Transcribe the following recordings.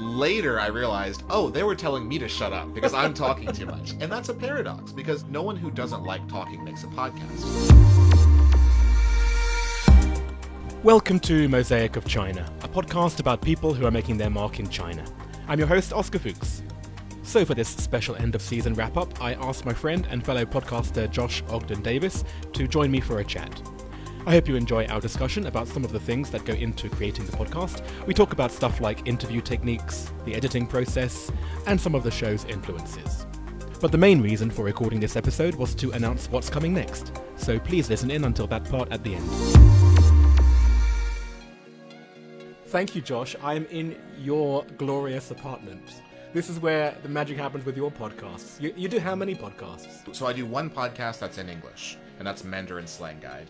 Later, I realized, oh, they were telling me to shut up because I'm talking too much. And that's a paradox because no one who doesn't like talking makes a podcast. Welcome to Mosaic of China, a podcast about people who are making their mark in China. I'm your host, Oscar Fuchs. So, for this special end of season wrap up, I asked my friend and fellow podcaster Josh Ogden Davis to join me for a chat. I hope you enjoy our discussion about some of the things that go into creating the podcast. We talk about stuff like interview techniques, the editing process, and some of the show's influences. But the main reason for recording this episode was to announce what's coming next, so please listen in until that part at the end. Thank you, Josh. I'm in your glorious apartment. This is where the magic happens with your podcasts. You, you do how many podcasts? So I do one podcast that's in English, and that's Mandarin Slang Guide.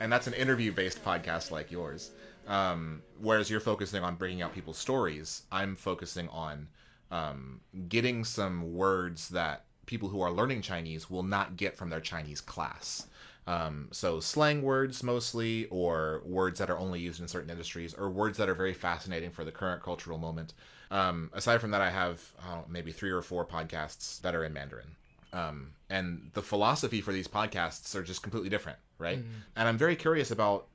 And that's an interview based podcast like yours. Um, whereas you're focusing on bringing out people's stories, I'm focusing on um, getting some words that people who are learning Chinese will not get from their Chinese class. Um, so slang words mostly, or words that are only used in certain industries, or words that are very fascinating for the current cultural moment. Um, aside from that, I have uh, maybe three or four podcasts that are in Mandarin. Um, and the philosophy for these podcasts are just completely different, right? Mm-hmm. And I'm very curious about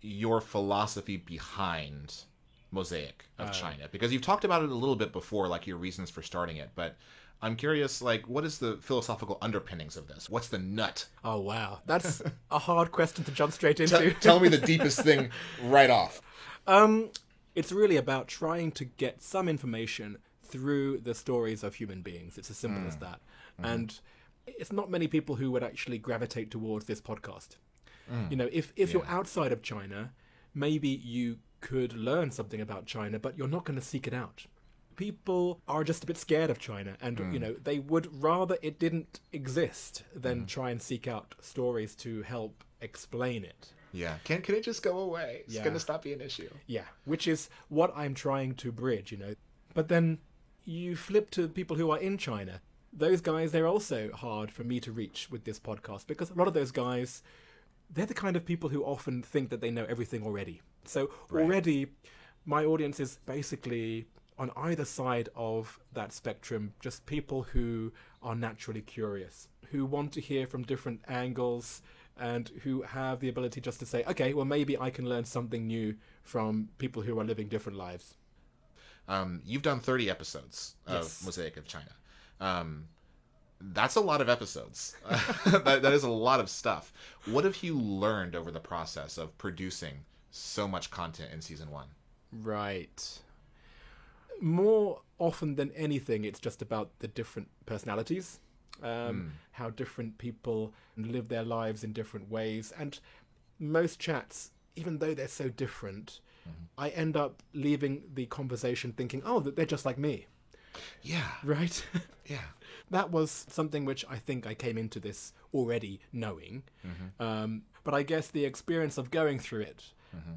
your philosophy behind Mosaic of China because you've talked about it a little bit before, like your reasons for starting it, but I'm curious, like, what is the philosophical underpinnings of this? What's the nut? Oh, wow. That's a hard question to jump straight T- into. tell me the deepest thing right off. Um, it's really about trying to get some information through the stories of human beings. It's as simple as mm. that. Mm-hmm. And it's not many people who would actually gravitate towards this podcast. Mm. You know, if if you're outside of China, maybe you could learn something about China, but you're not going to seek it out. People are just a bit scared of China, and you mm. know they would rather it didn't exist than mm. try and seek out stories to help explain it. Yeah, can can it just go away? It's Yeah. gonna stop being an issue. Yeah, which is what I'm trying to bridge, you know. But then you flip to people who are in China. Those guys, they're also hard for me to reach with this podcast because a lot of those guys, they're the kind of people who often think that they know everything already. So already, my audience is basically on either side of that spectrum, just people who are naturally curious, who want to hear from different angles, and who have the ability just to say, okay, well, maybe I can learn something new from people who are living different lives. Um, you've done 30 episodes of Yes. Mosaic of China. Um, that's a lot of episodes. that, that is a lot of stuff. What have you learned over the process of producing so much content in season one? Right. More often than anything, it's just about the different personalities, um, how different people live their lives in different ways. And most chats, even though they're so different, I end up leaving the conversation thinking, oh, they're just like me, Yeah, right? yeah. that was something which I think I came into this already knowing. Um, but I guess the experience of going through it,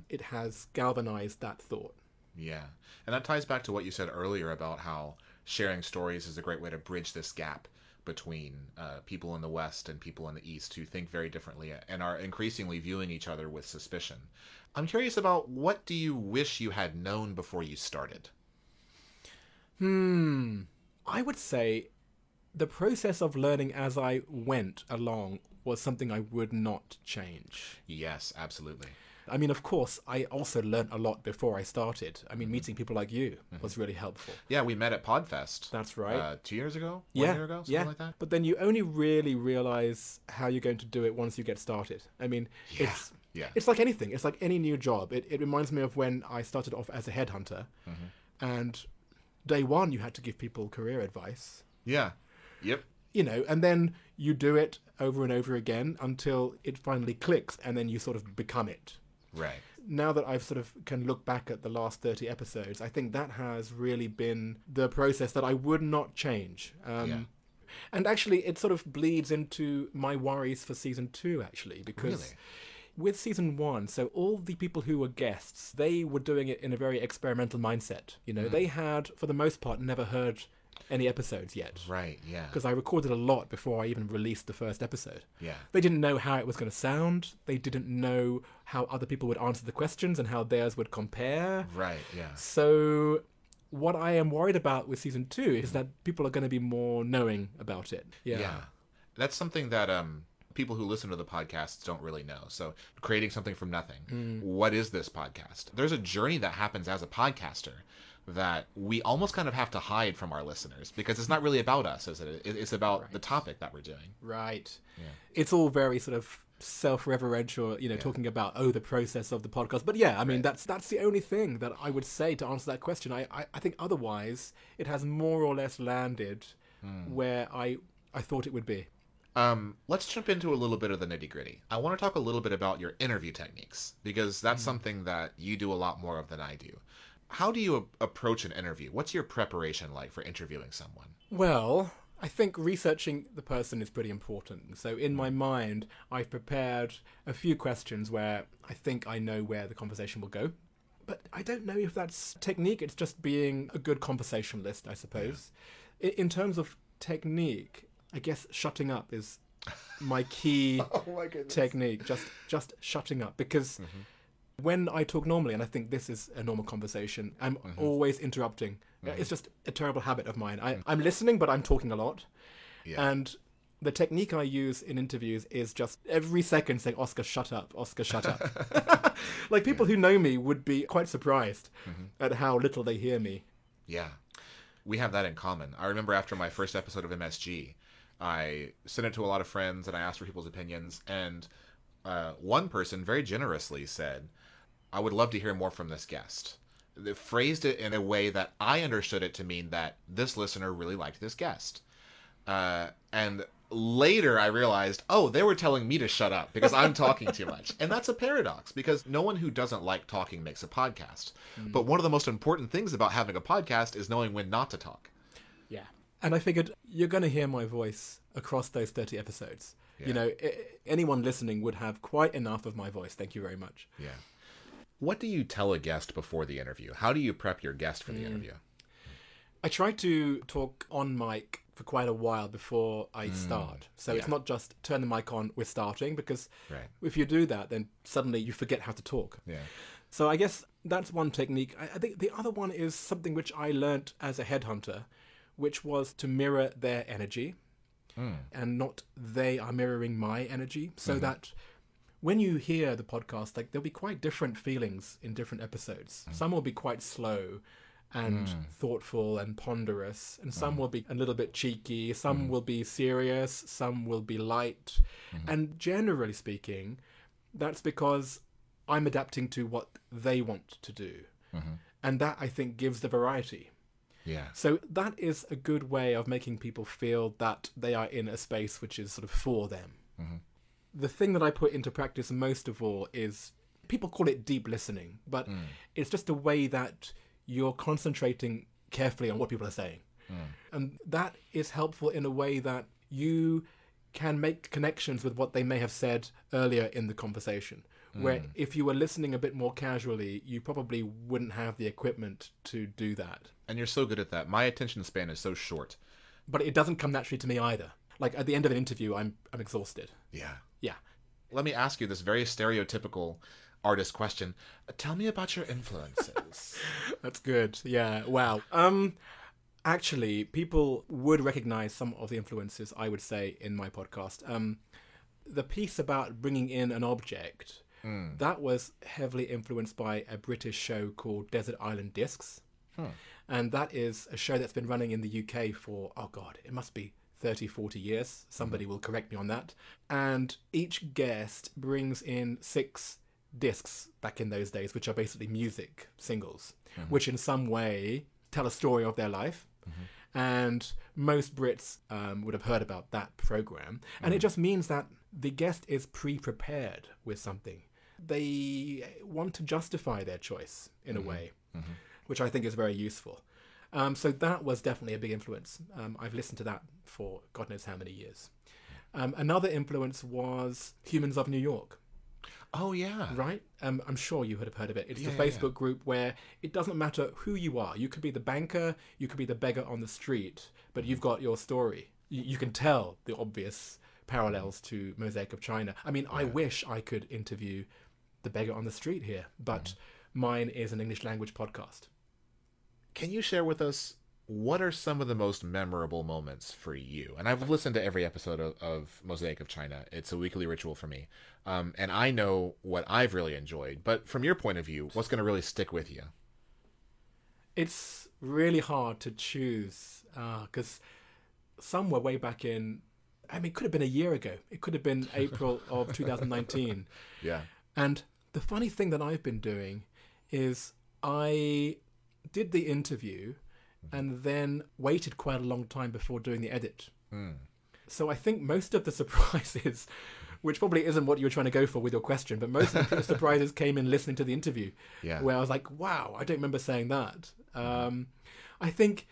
it has galvanized that thought. Yeah. And that ties back to what you said earlier about how sharing stories is a great way to bridge this gap between uh, people in the West and people in the East who think very differently and are increasingly viewing each other with suspicion. I'm curious about what do you wish you had known before you started? Hmm. I would say the process of learning as I went along was something I would not change. Yes, absolutely. I mean, of course, I also learned a lot before I started. I mean, meeting people like you was really helpful. Yeah, we met at Podfest. That's right. Uh, two years ago? yeah, year ago? Something yeah. like that? But then you only really realize how you're going to do it once you get started. I mean, Yeah, it's yeah. it's like anything. It's like any new job. It it reminds me of when I started off as a headhunter, Mm-hmm. and day one you had to give people career advice. Yeah. Yep. You know, and then you do it over and over again until it finally clicks, and then you sort of become it. Right. now that I've sort of can look back at the last 30 episodes, I think that has really been the process that I would not change. Um, Yeah. And actually, it sort of bleeds into my worries for season two, actually, because Really? With season one, so all the people who were guests, they were doing it in a very experimental mindset. You know, they had, for the most part, never heard any episodes yet. Right. Yeah. Because I recorded a lot before I even released the first episode. Yeah. They didn't know how it was going to sound. They didn't know how other people would answer the questions and how theirs would compare. Right. Yeah. So, what I am worried about with season two is that people are going to be more knowing about it. Yeah. Yeah. That's something that um people who listen to the podcasts don't really know. So, creating something from nothing. Hmm. What is this podcast? There's a journey that happens as a podcaster that we almost kind of have to hide from our listeners because it's not really about us, is it? It- It's about the topic that we're doing. Right. Yeah. It's all very sort of self-reverential, you know, talking about oh the process of the podcast. But yeah, I mean that's that's the only thing that I would say to answer that question. I I, I think otherwise it has more or less landed hmm. where I I thought it would be. Um, let's jump into a little bit of the nitty gritty. I want to talk a little bit about your interview techniques because that's something that you do a lot more of than I do. How do you a- approach an interview? What's your preparation like for interviewing someone? Well, I think researching the person is pretty important. So in my mind, I've prepared a few questions where I think I know where the conversation will go. But I don't know if that's technique. It's just being a good conversationalist, I suppose. I In terms of technique, I guess shutting up is my key Oh my technique. Just just shutting up because mm-hmm. when I talk normally, and I think this is a normal conversation, I'm mm-hmm. always interrupting. Uh, mm-hmm. It's just a terrible habit of mine. I, mm. I'm listening, but I'm talking a lot. Yeah. And the technique I use in interviews is just every second saying, Oscar, shut up, Oscar, shut up. like people who know me would be quite surprised at how little they hear me. Yeah. We have that in common. I remember after my first episode of MSG, I sent it to a lot of friends and I asked for people's opinions. And uh, one person very generously said, I would love to hear more from this guest. They phrased it in a way that I understood it to mean that this listener really liked this guest. Uh, and later I realized, oh, they were telling me to shut up because I'm talking too much. And that's a paradox because no one who doesn't like talking makes a podcast. But one of the most important things about having a podcast is knowing when not to talk. Yeah. And I figured you're going to hear my voice across those 30 episodes. Yeah. You know, I- anyone listening would have quite enough of my voice. Thank you very much. Yeah. What do you tell a guest before the interview? How do you prep your guest for the hmm. interview? I try to talk on mic for quite a while before I hmm. start. So it's not just turn the mic on, we're starting, because Right. if you do that, then suddenly you forget how to talk. Yeah. So I guess that's one technique. I, I think the other one is something which I learnt as a headhunter, which was to mirror their energy. Hmm. And not they are mirroring my energy. So mm-hmm. that when you hear the podcast, like there'll be quite different feelings in different episodes. Mm. Some will be quite slow and hmm. thoughtful and ponderous, and some mm. will be a little bit cheeky, some mm. will be serious, some will be light. Mm-hmm. And generally speaking, that's because I'm adapting to what they want to do. Mm-hmm. And that I think gives the variety. Yeah. So that is a good way of making people feel that they are in a space which is sort of for them. Mm-hmm. The thing that I put into practice most of all is people call it deep listening, but mm. it's just a way that you're concentrating carefully on what people are saying. Mm. And that is helpful in a way that you can make connections with what they may have said earlier in the conversation. Where if you were listening a bit more casually, you probably wouldn't have the equipment to do that. And you're so good at that. My attention span is so short. But it doesn't come naturally to me either. Like at the end of an interview, I'm I'm exhausted. Yeah. Yeah. Let me ask you this very stereotypical artist question. Tell me about your influences. That's good. Yeah. Wow. Um actually people would recognize some of the influences I would say in my podcast. Um the piece about bringing in an object Mm. that was heavily influenced by a British show called Desert Island Discs. Hmm. And that is a show that's been running in the UK for oh god, it must be 30 40 years. Somebody mm-hmm. will correct me on that. And each guest brings in six discs back in those days, which are basically music singles, mm-hmm. which in some way tell a story of their life. Mm-hmm. And most Brits um, would have heard about that program. And mm. it just means that the guest is pre prepared with something. They want to justify their choice in a way, which I think is very useful. Um, so that was definitely a big influence. Um, I've listened to that for God knows how many years. Um, another influence was Humans of New York. Oh yeah. right? Um, I'm sure you would have heard of it. It's Yeah, the yeah, yeah. Facebook group where it doesn't matter who you are. You could be the banker, you could be the beggar on the street, but you've got your story. You, you can tell the obvious parallels to Mosaic of China. I mean, I wish I could interview the beggar on the street here, but Mm-hmm. mine is an English language podcast. Can you share with us what are some of the most memorable moments for you? And I've listened to every episode of, of Mosaic of China. It's a weekly ritual for me. Um, and I know what I've really enjoyed. But from your point of view, what's going to really stick with you? It's really hard to choose because some were way back in. I mean, it could have been a year ago. It could have been April of 2019. Yeah. And the funny thing that I've been doing is I did the interview mm-hmm. and then waited quite a long time before doing the edit. Hmm. So I think most of the surprises, which probably isn't what you were trying to go for with your question, but most of the surprises came in listening to the interview, Yeah. where I was like, "Wow, I don't remember saying that." Mm-hmm. Um, I think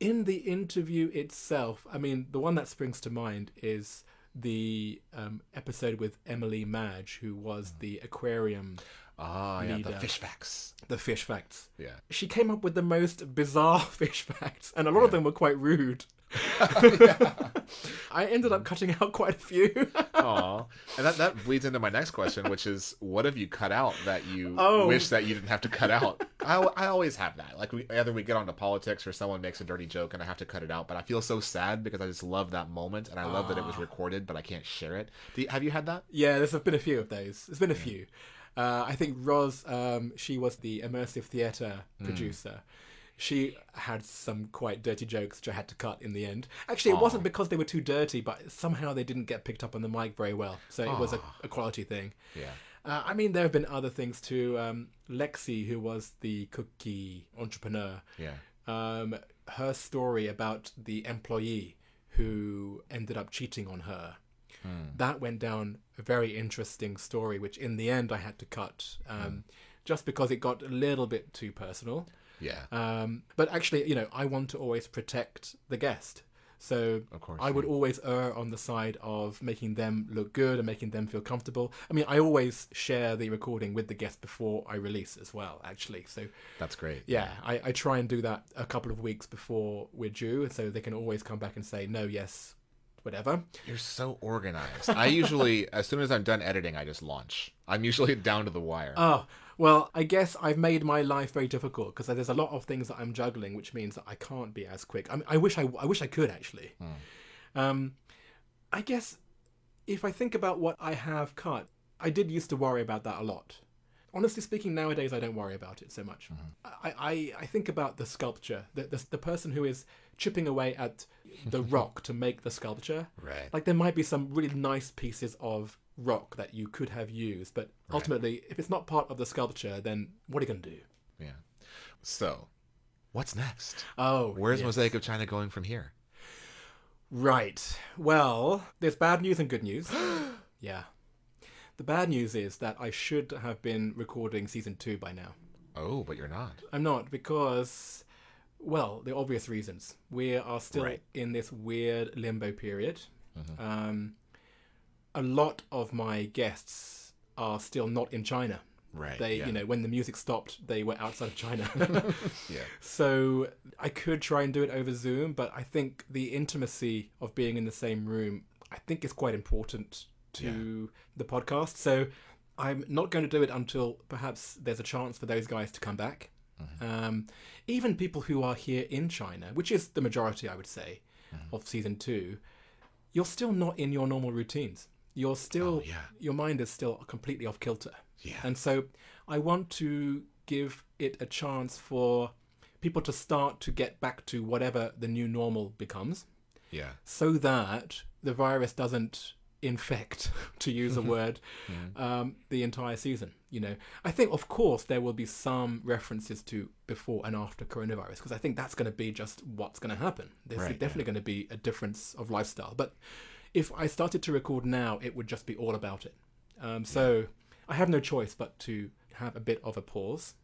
in the interview itself, I mean, the one that springs to mind is the um, episode with Emily Madge, who was the aquarium, Ah, yeah. The fish facts. the fish facts. Yeah. She came up with the most bizarre fish facts, and a lot of them were quite rude. I ended up cutting out quite a few. Aw. And that, that bleeds into my next question, which is what have you cut out that you Oh. wish that you didn't have to cut out? I, I always have that. Like, we, either we get onto politics or someone makes a dirty joke and I have to cut it out. But I feel so sad because I just love that moment and I love that it was recorded, but I can't share it. Do you, have you had that? yeah, there's been a few of those. There's been a few. Uh, I think Roz, um, she was the immersive theatre producer. She had some quite dirty jokes which I had to cut in the end. Actually, it wasn't because they were too dirty, but somehow they didn't get picked up on the mic very well. So it was a, a quality thing. Yeah. Uh, I mean, there have been other things too. Um, Lexi, who was the cookie entrepreneur, Yeah. um, her story about the employee who ended up cheating on her. That went down a very interesting story, which in the end I had to cut um, just because it got a little bit too personal. Yeah. Um, but actually, you know, I want to always protect the guest. So Of course, I would always err on the side of making them look good and making them feel comfortable. I mean, I always share the recording with the guest before I release as well, actually. So That's great. yeah, I, I try and do that a couple of weeks before we're due, so they can always come back and say no, yes, whatever. You're so organized. I usually, as soon as I'm done editing, I just launch. I'm usually down to the wire. Oh, well, I guess I've made my life very difficult because there's a lot of things that I'm juggling, which means that I can't be as quick. I, mean, I wish I, I wish I could actually. Um, I guess if I think about what I have cut, I did used to worry about that a lot. Honestly speaking, nowadays I don't worry about it so much. I, I, I think about the sculpture, the, the the person who is chipping away at the rock to make the sculpture. Right. Like there might be some really nice pieces of rock that you could have used, but ultimately, if it's not part of the sculpture, then what are you going to do? Yeah. So, what's next? Oh, Where's yes. Mosaic of China going from here? Right. Well, there's bad news and good news. yeah. The bad news is that I should have been recording season two by now. Oh, but you're not. I'm not because, well, the obvious reasons. We are still Right. in this weird limbo period. Um, a lot of my guests are still not in China. Right. They, yeah. you know, when the music stopped, they were outside of China. Yeah. So I could try and do it over Zoom, but I think the intimacy of being in the same room, I think is quite important to the podcast. So I'm not going to do it until perhaps there's a chance for those guys to come back. Um, even people who are here in China, which is the majority, I would say, of season two, you're still not in your normal routines. You're still, Oh, yeah. your mind is still completely off kilter. Yeah. And so I want to give it a chance for people to start to get back to whatever the new normal becomes Yeah. so that the virus doesn't infect, to use a word, um, the entire season. You know, I think, of course, there will be some references to before and after coronavirus because I think that's going to be just what's going to happen. There's Right, definitely going to be a difference of lifestyle. But if I started to record now, it would just be all about it. Um, so I have no choice but to have a bit of a pause.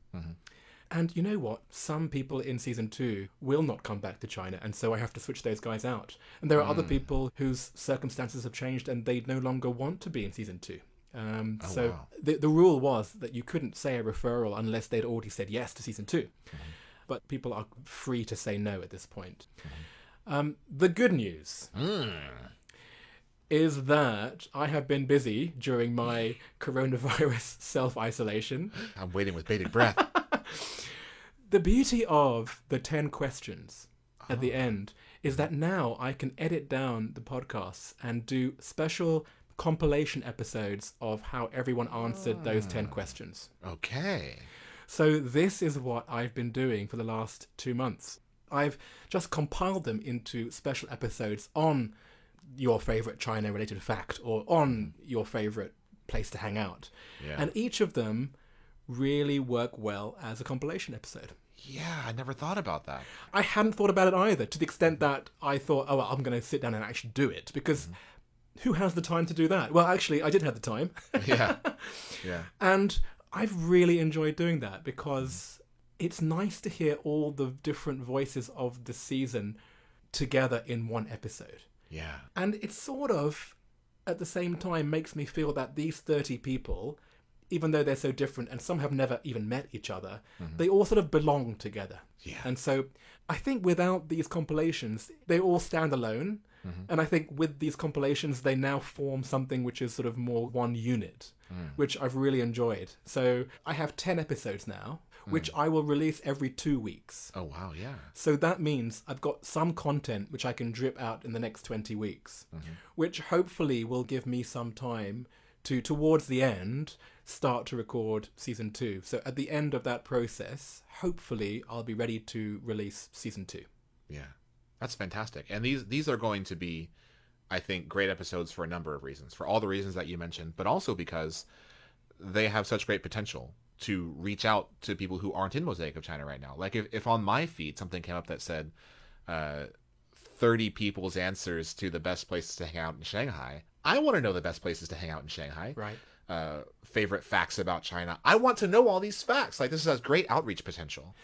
And you know what? Some people in season two will not come back to China, and so I have to switch those guys out. And there are other people whose circumstances have changed and they no longer want to be in season two. Um, Oh, so wow. the the rule was that you couldn't say a referral unless they'd already said yes to season 2 But people are free to say no at this point. Um, the good news Mm. is that I have been busy during my coronavirus self isolation. I'm waiting with bated breath. The beauty of the 10 questions at the uh-huh. end is that now I can edit down the podcasts and do special compilation episodes of how everyone answered those 10 ah. questions. okay. So this is what I've been doing for the last two months. I've just compiled them into special episodes on your favorite China related fact or on your favorite place to hang out. Yeah. And each of them really work well as a compilation episode. yeah, I never thought about that. I hadn't thought about it either, to the extent that I thought, oh, well, I'm going to sit down and actually do it because mm-hmm. who has the time to do that? Well, actually, I did have the time. Yeah. Yeah. And I've really enjoyed doing that because mm-hmm. it's nice to hear all the different voices of the season together in one episode. Yeah. And it sort of, at the same time, makes me feel that these 30 people, even though they're so different and some have never even met each other, mm-hmm. they all sort of belong together. Yeah. And so I think without these compilations, they all stand alone. Mm-hmm. And I think with these compilations, they now form something which is sort of more one unit, mm. which I've really enjoyed. So I have 10 episodes now, mm. which I will release every two weeks. Oh wow, yeah. So that means I've got some content which I can drip out in the next 20 weeks, mm-hmm. which hopefully will give me some time to, towards the end, start to record season two. So at the end of that process, hopefully I'll be ready to release season two. Yeah. That's fantastic. And these these are going to be I think great episodes for a number of reasons. For all the reasons that you mentioned, but also because they have such great potential to reach out to people who aren't in Mosaic of China right now. Like if, if on my feed something came up that said uh 30 people's answers to the best places to hang out in Shanghai, I want to know the best places to hang out in Shanghai. Right. Uh, favorite facts about China. I want to know all these facts. Like this has great outreach potential.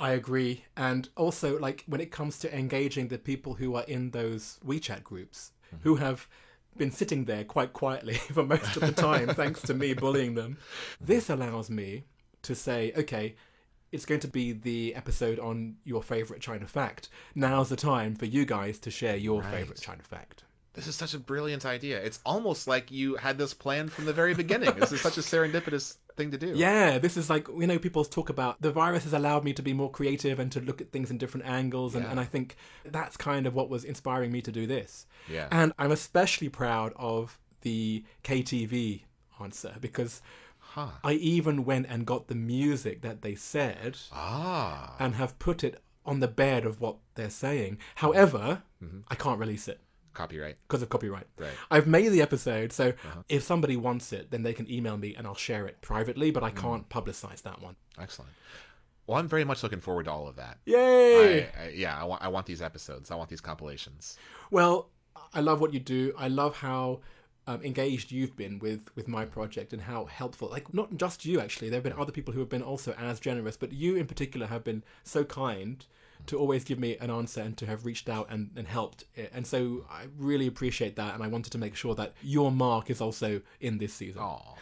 I agree. And also, like, when it comes to engaging the people who are in those WeChat groups, who have been sitting there quite quietly for most of the time, thanks to me bullying them, this allows me to say, okay, it's going to be the episode on your favorite China fact. Now's the time for you guys to share your Right. favorite China fact. This is such a brilliant idea. It's almost like you had this plan from the very beginning. this is such a serendipitous thing to do. Yeah, this is like, you know, people talk about the virus has allowed me to be more creative and to look at things in different angles. And, Yeah. and I think that's kind of what was inspiring me to do this. Yeah. And I'm especially proud of the KTV answer because Huh. I even went and got the music that they said Ah. and have put it on the bed of what they're saying. However, Mm-hmm. I can't release it Copyright. because of copyright. Right. I've made the episode, so Uh-huh. if somebody wants it, then they can email me and I'll share it privately, but I Mm. can't publicize that one. Excellent. Well, I'm very much looking forward to all of that. Yay! I, I, yeah, I want, I want these episodes. I want these compilations. Well, I love what you do. I love how um, engaged you've been with with my project and how helpful. Like not just you actually. There have been other people who have been also as generous, but you in particular have been so kind to always give me an answer and to have reached out and, and helped. And so I really appreciate that. And I wanted to make sure that your mark is also in this season. Aw.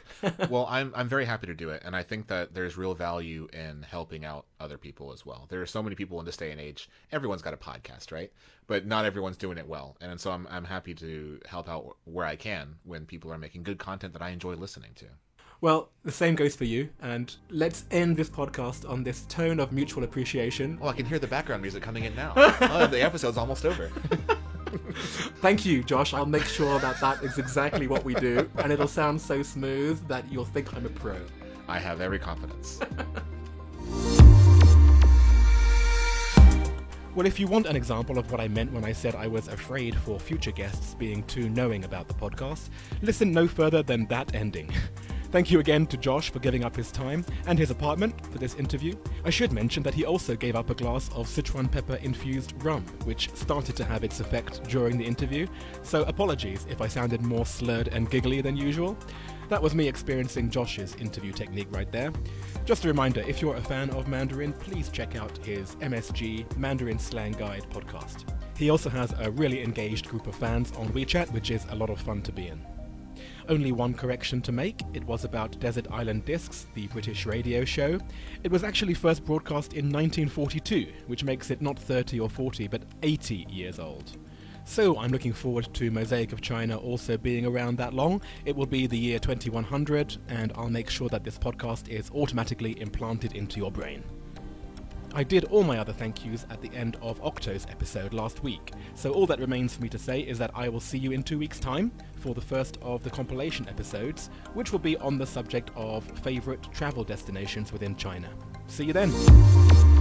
well, I'm I'm very happy to do it, and I think that there's real value in helping out other people as well. There are so many people in this day and age. Everyone's got a podcast, right? But not everyone's doing it well, and so I'm I'm happy to help out where I can when people are making good content that I enjoy listening to. Well, the same goes for you. And let's end this podcast on this tone of mutual appreciation. Oh, I can hear the background music coming in now. oh, the episode's almost over. Thank you, Josh. I'll make sure that that is exactly what we do, and it'll sound so smooth that you'll think I'm a pro. I have every confidence. Well, if you want an example of what I meant when I said I was afraid for future guests being too knowing about the podcast, listen no further than that ending. Thank you again to Josh for giving up his time and his apartment for this interview. I should mention that he also gave up a glass of Sichuan pepper infused rum, which started to have its effect during the interview, so apologies if I sounded more slurred and giggly than usual. That was me experiencing Josh's interview technique right there. Just a reminder if you're a fan of Mandarin, please check out his MSG Mandarin Slang Guide podcast. He also has a really engaged group of fans on WeChat, which is a lot of fun to be in. Only one correction to make. It was about Desert Island Discs, the British radio show. It was actually first broadcast in 1942, which makes it not 30 or 40, but 80 years old. So I'm looking forward to Mosaic of China also being around that long. It will be the year 2100, and I'll make sure that this podcast is automatically implanted into your brain. I did all my other thank yous at the end of Octo's episode last week, so all that remains for me to say is that I will see you in two weeks' time for the first of the compilation episodes, which will be on the subject of favourite travel destinations within China. See you then!